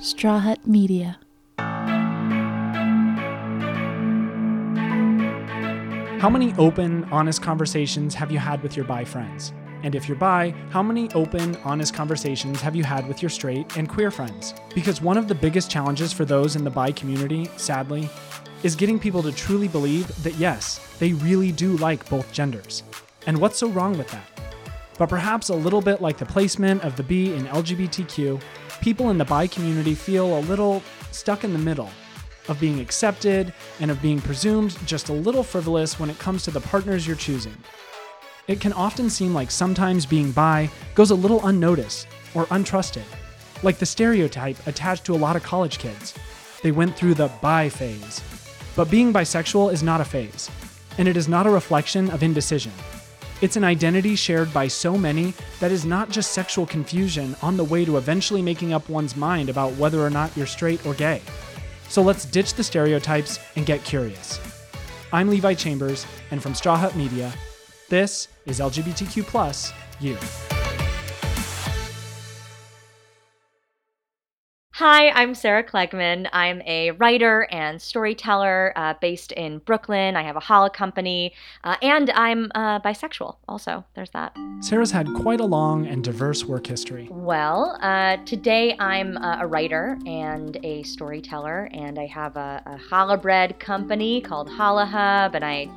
Straw Hut Media. How many open, honest conversations have you had with your bi friends? And if you're bi, how many open, honest conversations have you had with your straight and queer friends? Because one of the biggest challenges for those in the bi community, sadly, is getting people to truly believe that yes, they really do like both genders. And what's so wrong with that? But perhaps a little bit like the placement of the B in LGBTQ, people in the bi community feel a little stuck in the middle of being accepted and of being presumed just a little frivolous when it comes to the partners you're choosing. It can often seem like sometimes being bi goes a little unnoticed or untrusted, like the stereotype attached to a lot of college kids. They went through the bi phase. But being bisexual is not a phase, and it is not a reflection of indecision. It's an identity shared by so many that is not just sexual confusion on the way to eventually making up one's mind about whether or not you're straight or gay. So let's ditch the stereotypes and get curious. I'm Levi Chambers, and from Straw Hut Media, this is LGBTQ Plus You. Hi, I'm Sarah Klegman. I'm a writer and storyteller uh, based in Brooklyn. I have a challah company, uh, and I'm uh, bisexual also. There's that. Sarah's had quite a long and diverse work history. Well, uh, today I'm uh, a writer and a storyteller, and I have a, a challah bread company called Challah Hub, and I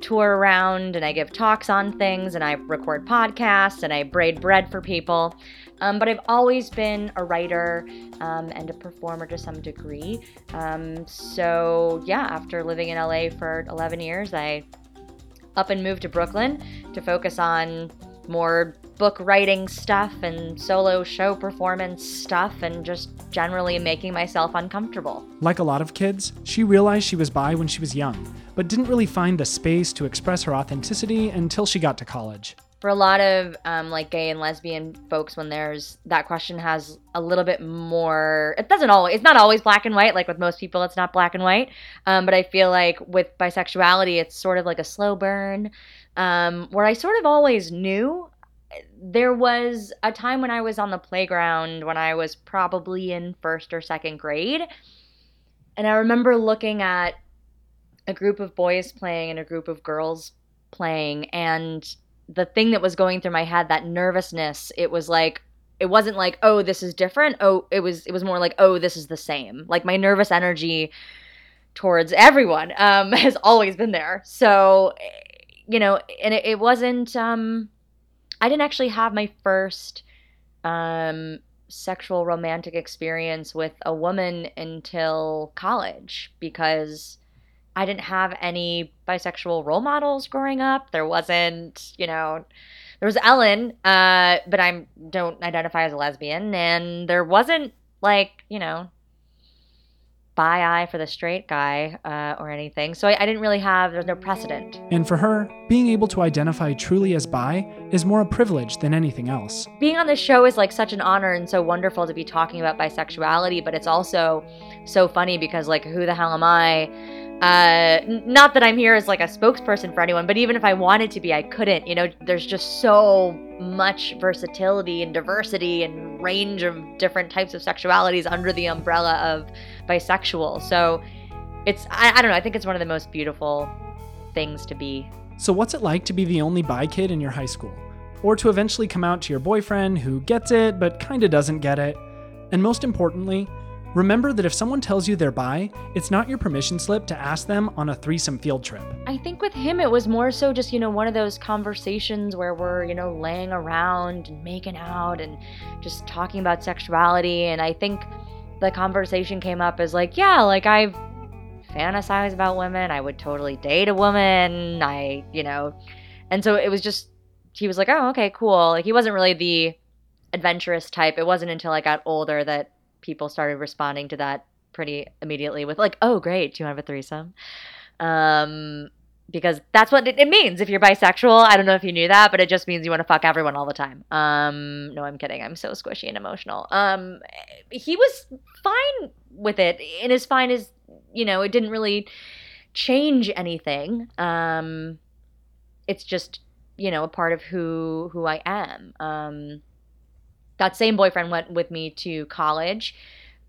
tour around and I give talks on things and I record podcasts and I braid bread for people. Um, but I've always been a writer um, and a performer to some degree. Um, so, yeah, after living in LA for 11 years, I up and moved to Brooklyn to focus on more book writing stuff and solo show performance stuff and just generally making myself uncomfortable. Like a lot of kids, she realized she was bi when she was young, but didn't really find the space to express her authenticity until she got to college for a lot of um, like gay and lesbian folks when there's that question has a little bit more it doesn't always it's not always black and white like with most people it's not black and white um, but i feel like with bisexuality it's sort of like a slow burn um, where i sort of always knew there was a time when i was on the playground when i was probably in first or second grade and i remember looking at a group of boys playing and a group of girls playing and the thing that was going through my head, that nervousness, it was like it wasn't like, oh, this is different. Oh, it was it was more like, oh, this is the same. Like my nervous energy towards everyone um, has always been there. So, you know, and it, it wasn't. Um, I didn't actually have my first um, sexual romantic experience with a woman until college because I didn't have any bisexual role models growing up. There wasn't, you know, there was Ellen, uh, but I don't identify as a lesbian, and there wasn't like, you know, bi eye for the straight guy uh, or anything. So I, I, didn't really have, there's no precedent. And for her, being able to identify truly as bi is more a privilege than anything else. Being on this show is like such an honor and so wonderful to be talking about bisexuality, but it's also so funny because, like, who the hell am I? Uh, not that I'm here as like a spokesperson for anyone, but even if I wanted to be, I couldn't. You know, there's just so much versatility and diversity and range of different types of sexualities under the umbrella of bisexual. So it's, I, I don't know, I think it's one of the most beautiful things to be. So, what's it like to be the only bi kid in your high school? Or to eventually come out to your boyfriend who gets it but kinda doesn't get it? And most importantly, Remember that if someone tells you they're bi, it's not your permission slip to ask them on a threesome field trip. I think with him, it was more so just, you know, one of those conversations where we're, you know, laying around and making out and just talking about sexuality. And I think the conversation came up as like, yeah, like I've fantasized about women. I would totally date a woman. I, you know, and so it was just, he was like, oh, okay, cool. Like he wasn't really the adventurous type. It wasn't until I got older that people started responding to that pretty immediately with like, "Oh, great, do you have a threesome?" Um, because that's what it, it, means if you're bisexual. I don't know if you knew that, but it just means you want to fuck everyone all the time. Um, no, I'm kidding. I'm so squishy and emotional. Um, he was fine with it, and as fine as you know, it didn't really change anything. Um, it's just you know a part of who who I am. Um, that same boyfriend went with me to college.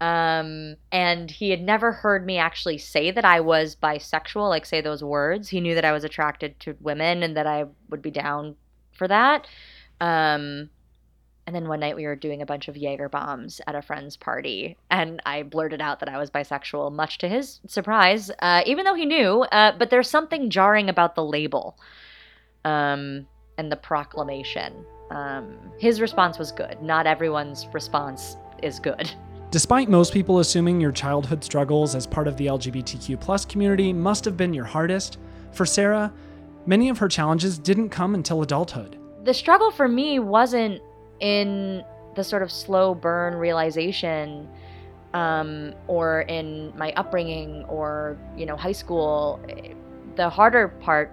Um, and he had never heard me actually say that I was bisexual, like say those words. He knew that I was attracted to women and that I would be down for that. Um, and then one night we were doing a bunch of Jaeger bombs at a friend's party, and I blurted out that I was bisexual, much to his surprise, uh, even though he knew. Uh, but there's something jarring about the label um, and the proclamation. Um, his response was good. Not everyone's response is good. Despite most people assuming your childhood struggles as part of the LGBTQ plus community must have been your hardest, for Sarah, many of her challenges didn't come until adulthood. The struggle for me wasn't in the sort of slow burn realization um, or in my upbringing or you know high school the harder part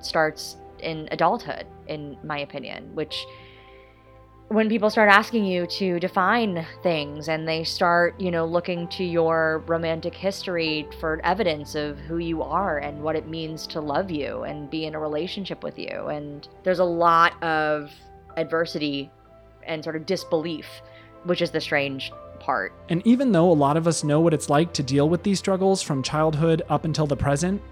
starts in adulthood in my opinion which when people start asking you to define things and they start, you know, looking to your romantic history for evidence of who you are and what it means to love you and be in a relationship with you. And there's a lot of adversity and sort of disbelief, which is the strange part. And even though a lot of us know what it's like to deal with these struggles from childhood up until the present,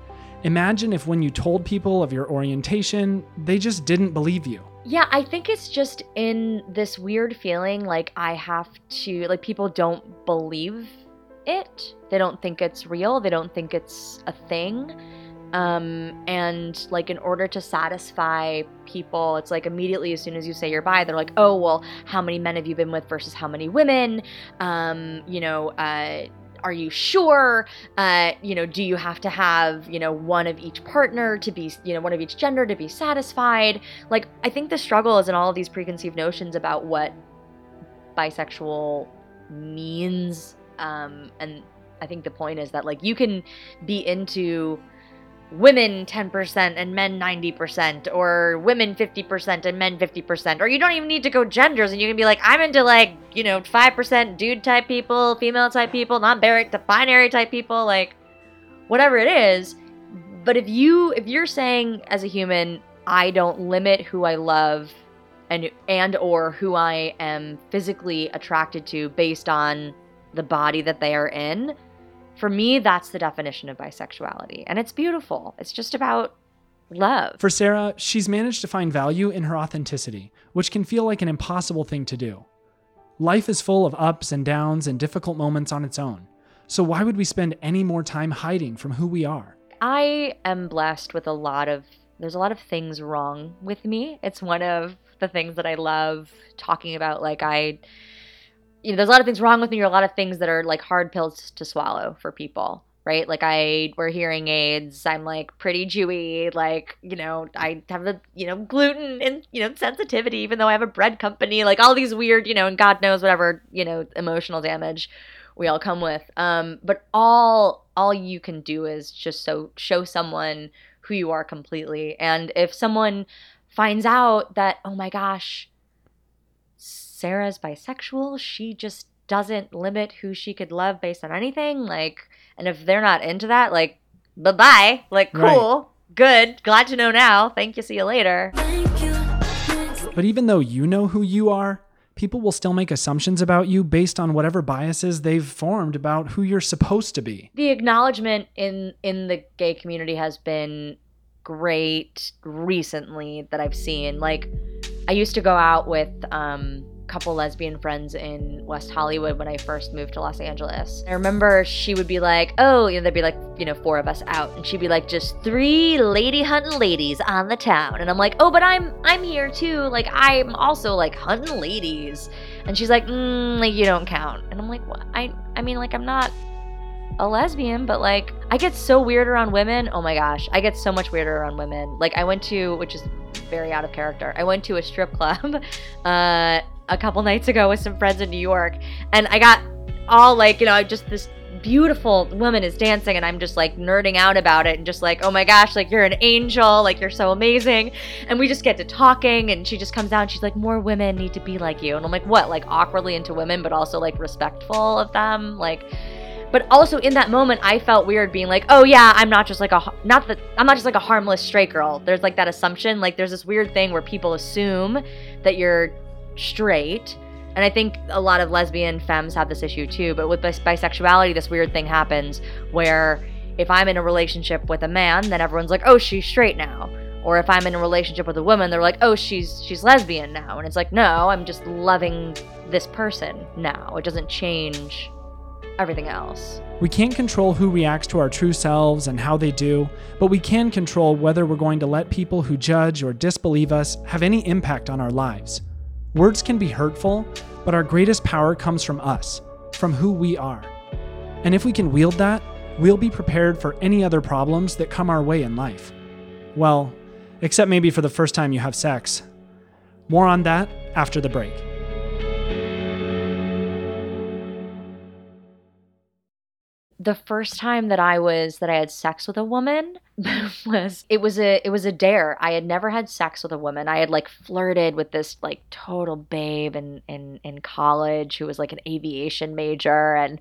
imagine if when you told people of your orientation, they just didn't believe you. Yeah, I think it's just in this weird feeling like I have to, like, people don't believe it. They don't think it's real. They don't think it's a thing. Um, and like in order to satisfy people, it's like immediately as soon as you say you're bi, they're like, oh well, how many men have you been with versus how many women? Um, you know, uh, are you sure? Uh, you know, do you have to have you know one of each partner to be you know one of each gender to be satisfied? Like, I think the struggle is in all of these preconceived notions about what bisexual means, um, and I think the point is that like you can be into women 10% and men 90% or women 50% and men 50% or you don't even need to go genders and you can be like i'm into like you know 5% dude type people female type people non-binary binary type people like whatever it is. But if you if you're saying as a human i don't limit who i love and and or who i am physically attracted to based on the body that they are in for me, that's the definition of bisexuality. And it's beautiful. It's just about love. For Sarah, she's managed to find value in her authenticity, which can feel like an impossible thing to do. Life is full of ups and downs and difficult moments on its own. So why would we spend any more time hiding from who we are? I am blessed with a lot of there's a lot of things wrong with me. It's one of the things that I love talking about like I you know, there's a lot of things wrong with me or a lot of things that are like hard pills to swallow for people, right? Like I wear hearing aids, I'm like pretty Jewy, like, you know, I have a, you know, gluten and, you know, sensitivity, even though I have a bread company, like all these weird, you know, and God knows whatever, you know, emotional damage we all come with. Um, but all all you can do is just so show someone who you are completely. And if someone finds out that, oh my gosh, Sarah's bisexual. She just doesn't limit who she could love based on anything. Like, and if they're not into that, like, bye bye. Like, cool, right. good, glad to know now. Thank you. See you later. But even though you know who you are, people will still make assumptions about you based on whatever biases they've formed about who you're supposed to be. The acknowledgement in in the gay community has been great recently that I've seen. Like I used to go out with um couple lesbian friends in West Hollywood when I first moved to Los Angeles. I remember she would be like, oh, you know, there'd be like, you know, four of us out, and she'd be like, just three lady hunting ladies on the town. And I'm like, oh, but I'm I'm here too. Like I'm also like hunting ladies. And she's like, mm, like you don't count. And I'm like, what? I I mean, like I'm not a lesbian, but like I get so weird around women. Oh my gosh, I get so much weirder around women. Like I went to, which is very out of character. I went to a strip club uh, a couple nights ago with some friends in New York, and I got all like, you know, just this beautiful woman is dancing and I'm just like nerding out about it and just like, oh my gosh, like you're an angel, like you're so amazing. And we just get to talking and she just comes down, she's like, more women need to be like you. And I'm like, what? Like awkwardly into women, but also like respectful of them. Like but also in that moment I felt weird being like, "Oh yeah, I'm not just like a not that I'm not just like a harmless straight girl." There's like that assumption, like there's this weird thing where people assume that you're straight And I think a lot of lesbian femmes have this issue too. But with bis- bisexuality, this weird thing happens where if I'm in a relationship with a man, then everyone's like, oh, she's straight now. Or if I'm in a relationship with a woman, they're like, oh, she's she's lesbian now. And it's like, no, I'm just loving this person now. It doesn't change everything else. We can't control who reacts to our true selves and how they do, but we can control whether we're going to let people who judge or disbelieve us have any impact on our lives. Words can be hurtful, but our greatest power comes from us, from who we are. And if we can wield that, we'll be prepared for any other problems that come our way in life. Well, except maybe for the first time you have sex. More on that after the break. The first time that I was that I had sex with a woman was it was a it was a dare. I had never had sex with a woman. I had like flirted with this like total babe in in in college who was like an aviation major and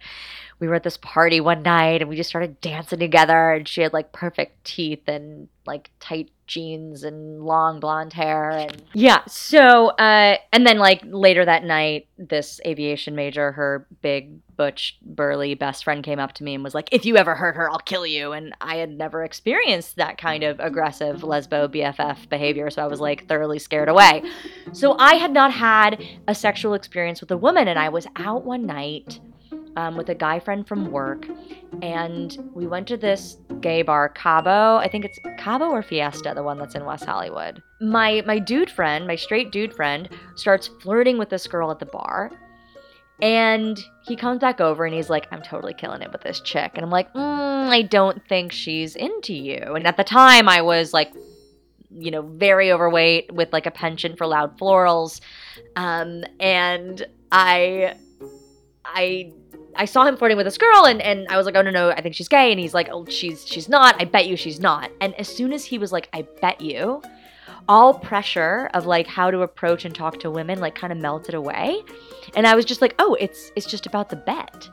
we were at this party one night and we just started dancing together and she had like perfect teeth and like tight jeans and long blonde hair and yeah so uh and then like later that night this aviation major her big butch burly best friend came up to me and was like if you ever hurt her i'll kill you. And i had never experienced that kind of aggressive lesbo bff behavior so i was like thoroughly scared away. So i had not had a sexual experience with a woman and i was out one night um, with a guy friend from work, and we went to this gay bar, Cabo. I think it's Cabo or Fiesta, the one that's in West Hollywood. My my dude friend, my straight dude friend, starts flirting with this girl at the bar. And he comes back over and he's like, I'm totally killing it with this chick. And I'm like, mm, I don't think she's into you. And at the time, I was like, you know, very overweight with like a penchant for loud florals. Um, and I, I I saw him flirting with this girl and, and I was like, oh no no, I think she's gay. And he's like, oh she's she's not. I bet you she's not. And as soon as he was like, I bet you, all pressure of like how to approach and talk to women like kind of melted away. And I was just like, oh, it's it's just about the bet.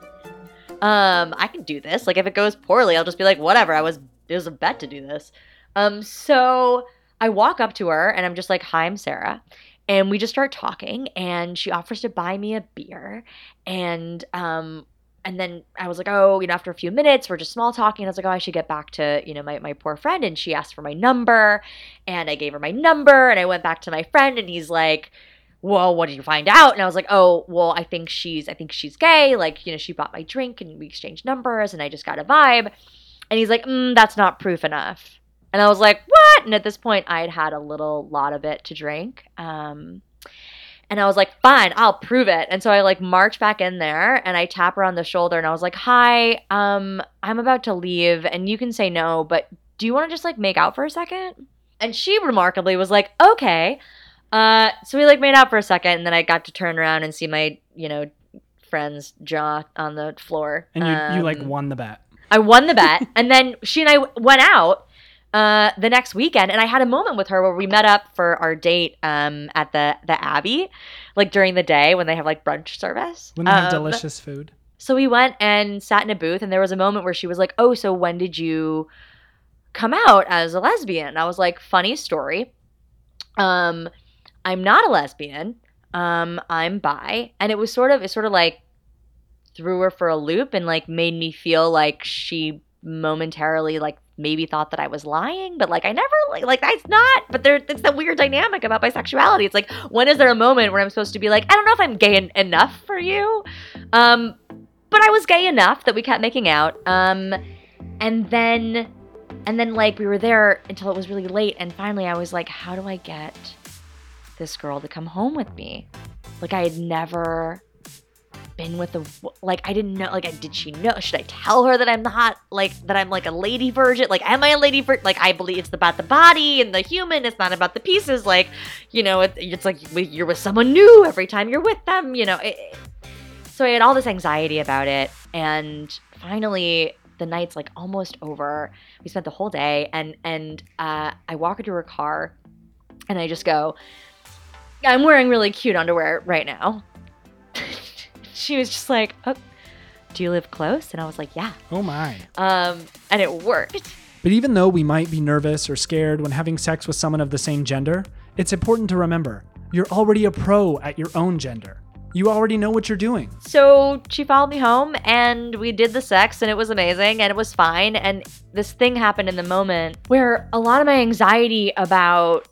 Um, I can do this. Like if it goes poorly, I'll just be like, whatever. I was it was a bet to do this. Um, so I walk up to her and I'm just like, hi, I'm Sarah and we just start talking and she offers to buy me a beer and um and then I was like, oh, you know, after a few minutes, we're just small talking. I was like, oh, I should get back to, you know, my, my poor friend. And she asked for my number and I gave her my number and I went back to my friend and he's like, well, what did you find out? And I was like, oh, well, I think she's, I think she's gay. Like, you know, she bought my drink and we exchanged numbers and I just got a vibe. And he's like, mm, that's not proof enough. And I was like? And at this point, I had had a little lot of it to drink. Um, and I was like, fine, I'll prove it. And so I like march back in there and I tap her on the shoulder and I was like, hi, um, I'm about to leave and you can say no, but do you want to just like make out for a second? And she remarkably was like, okay. Uh, so we like made out for a second and then I got to turn around and see my, you know, friend's jaw on the floor. And you, um, you like um, won the bet. I won the bet. and then she and I went out uh, the next weekend, and I had a moment with her where we met up for our date um, at the the Abbey, like during the day when they have like brunch service. When they um, have delicious food. So we went and sat in a booth, and there was a moment where she was like, "Oh, so when did you come out as a lesbian?" And I was like, "Funny story. Um, I'm not a lesbian. Um, I'm bi." And it was sort of it sort of like threw her for a loop and like made me feel like she momentarily like maybe thought that I was lying, but like I never like, like that's not. But there, it's that weird dynamic about bisexuality. It's like when is there a moment where I'm supposed to be like, I don't know if I'm gay en- enough for you, um, but I was gay enough that we kept making out, um, and then, and then like we were there until it was really late, and finally I was like, how do I get this girl to come home with me? Like I had never been with a like I didn't know like did she know should I tell her that I'm not like that I'm like a lady virgin like am I a lady virgin like I believe it's about the body and the human it's not about the pieces like you know it, it's like you're with someone new every time you're with them you know it, so I had all this anxiety about it and finally the night's like almost over. We spent the whole day and and uh, I walk into her car and I just go I'm wearing really cute underwear right now. She was just like, oh, do you live close? And I was like, yeah. Oh my. Um, and it worked. But even though we might be nervous or scared when having sex with someone of the same gender, it's important to remember you're already a pro at your own gender. You already know what you're doing. So she followed me home and we did the sex and it was amazing and it was fine. And this thing happened in the moment where a lot of my anxiety about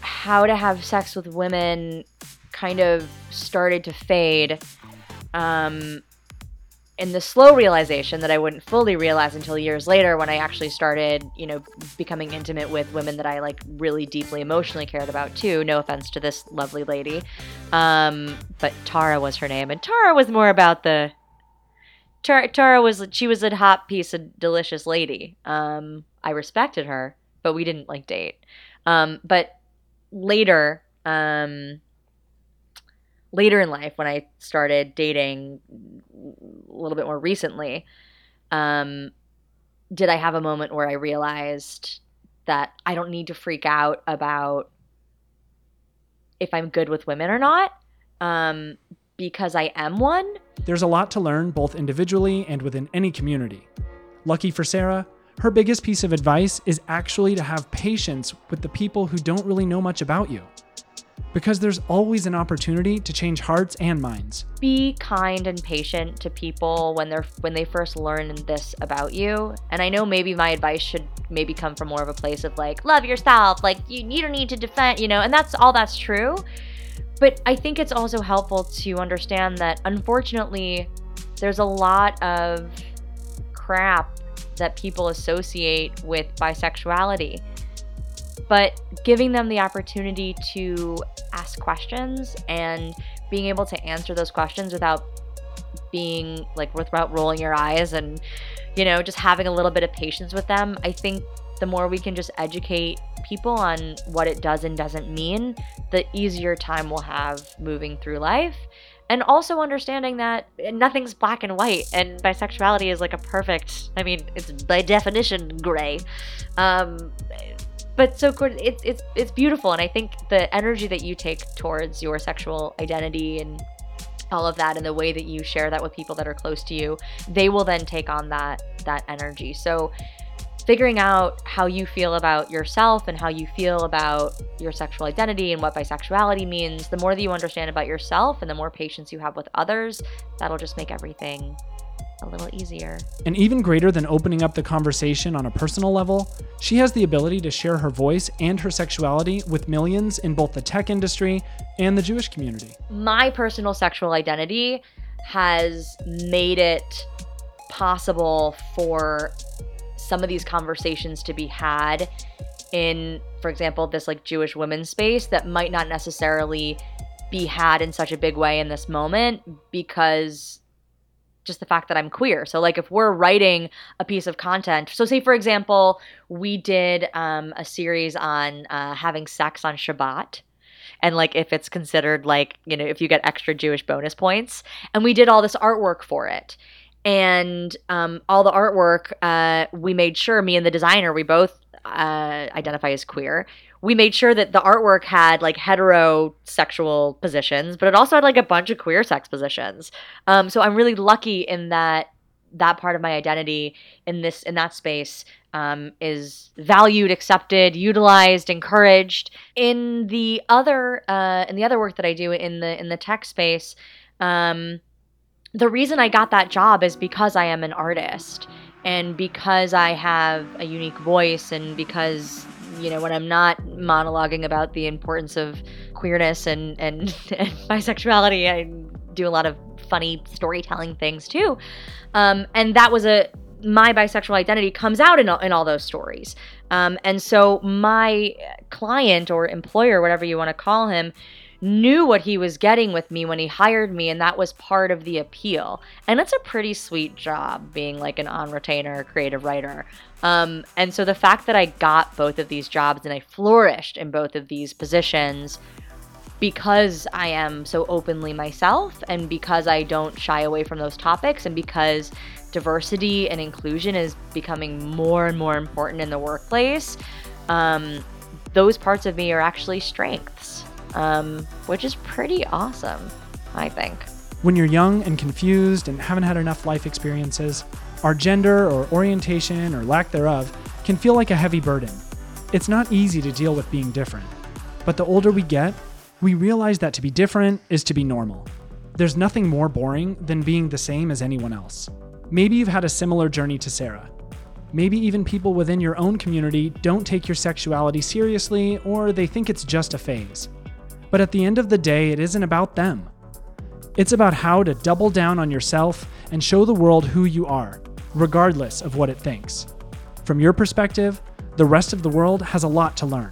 how to have sex with women kind of started to fade. Um, and the slow realization that I wouldn't fully realize until years later when I actually started, you know, becoming intimate with women that I like really deeply emotionally cared about too. No offense to this lovely lady. Um, but Tara was her name. And Tara was more about the Tara, Tara was she was a hot piece of delicious lady. Um, I respected her, but we didn't like date. Um, but later, um, later in life when I started dating a little bit more recently, um, did I have a moment where I realized that I don't need to freak out about if I'm good with women or not um, because I am one. There's a lot to learn both individually and within any community. Lucky for Sarah, her biggest piece of advice is actually to have patience with the people who don't really know much about you because there's always an opportunity to change hearts and minds. Be kind and patient to people when they're when they first learn this about you. And I know maybe my advice should maybe come from more of a place of like love yourself, like you, you don't need to defend, you know, and that's all that's true. But I think it's also helpful to understand that unfortunately there's a lot of crap that people associate with bisexuality but giving them the opportunity to ask questions and being able to answer those questions without being like without rolling your eyes and you know just having a little bit of patience with them i think the more we can just educate people on what it does and doesn't mean the easier time we'll have moving through life. And also understanding that nothing's black and white and bisexuality is like a perfect i mean it's by definition gray. Um, but so it's it's it's beautiful and i think the energy that you take towards your sexual identity and all of that and the way that you share that with people that are close to you they will then take on that that energy. So figuring out how you feel about yourself and how you feel about your sexual identity and what bisexuality means the more that you understand about yourself and the more patience you have with others that'll just make everything a little easier. And even greater than opening up the conversation on a personal level, she has the ability to share her voice and her sexuality with millions in both the tech industry and the Jewish community. My personal sexual identity has made it possible for some of these conversations to be had in for example this like Jewish women's space that might not necessarily be had in such a big way in this moment because just the fact that I'm queer. So, like, if we're writing a piece of content, so say, for example, we did um, a series on uh, having sex on Shabbat. And like if it's considered like, you know, if you get extra Jewish bonus points. And we did all this artwork for it. And um, all the artwork, uh, we made sure, me and the designer, we both uh, identify as queer we made sure that the artwork had like heterosexual positions, but it also had like a bunch of queer sex positions. Um, so I'm really lucky in that that part of my identity in this in that space um, is valued, accepted, utilized, encouraged. In the other uh, in the other work that I do in the in the tech space, um, the reason I got that job is because I am an artist and because I have a unique voice and because you know, when I'm not monologuing about the importance of queerness and, and, and bisexuality, I do a lot of funny storytelling things too. Um, and that was a, my bisexual identity comes out in all, in all those stories. Um, and so my client or employer, whatever you want to call him, knew what he was getting with me when he hired me, and that was part of the appeal. And it's a pretty sweet job being like an on retainer creative writer. Um, and so the fact that I got both of these jobs and I flourished in both of these positions because I am so openly myself and because I don't shy away from those topics and because diversity and inclusion is becoming more and more important in the workplace, um, those parts of me are actually strengths um, which is pretty awesome, I think. When you're young and confused and haven't had enough life experiences, our gender or orientation or lack thereof can feel like a heavy burden. It's not easy to deal with being different. But the older we get, we realize that to be different is to be normal. There's nothing more boring than being the same as anyone else. Maybe you've had a similar journey to Sarah. Maybe even people within your own community don't take your sexuality seriously or they think it's just a phase. But at the end of the day, it isn't about them. It's about how to double down on yourself and show the world who you are, regardless of what it thinks. From your perspective, the rest of the world has a lot to learn,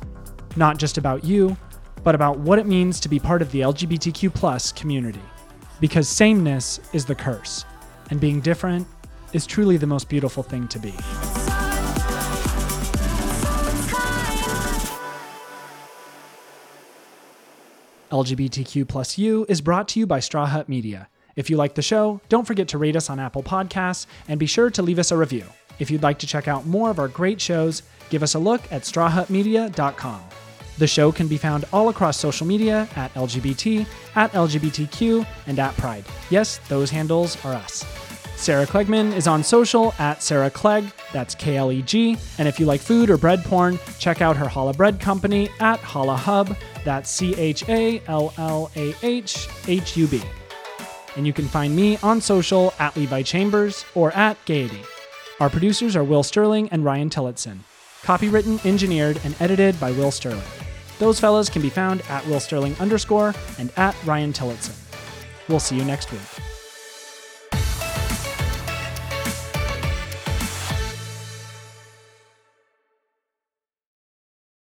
not just about you, but about what it means to be part of the LGBTQ community. Because sameness is the curse, and being different is truly the most beautiful thing to be. LGBTQ plus U is brought to you by Straw Hut Media. If you like the show, don't forget to rate us on Apple Podcasts and be sure to leave us a review. If you'd like to check out more of our great shows, give us a look at strawhutmedia.com. The show can be found all across social media at LGBT, at LGBTQ, and at Pride. Yes, those handles are us. Sarah Klegman is on social at Sarah Kleg, that's K L E G. And if you like food or bread porn, check out her Challah Bread Company at Challah Hub, that's C H A L L A H H U B. And you can find me on social at Levi Chambers or at Gayety. Our producers are Will Sterling and Ryan Tillotson. Copywritten, engineered, and edited by Will Sterling. Those fellas can be found at Will Sterling underscore and at Ryan Tillotson. We'll see you next week.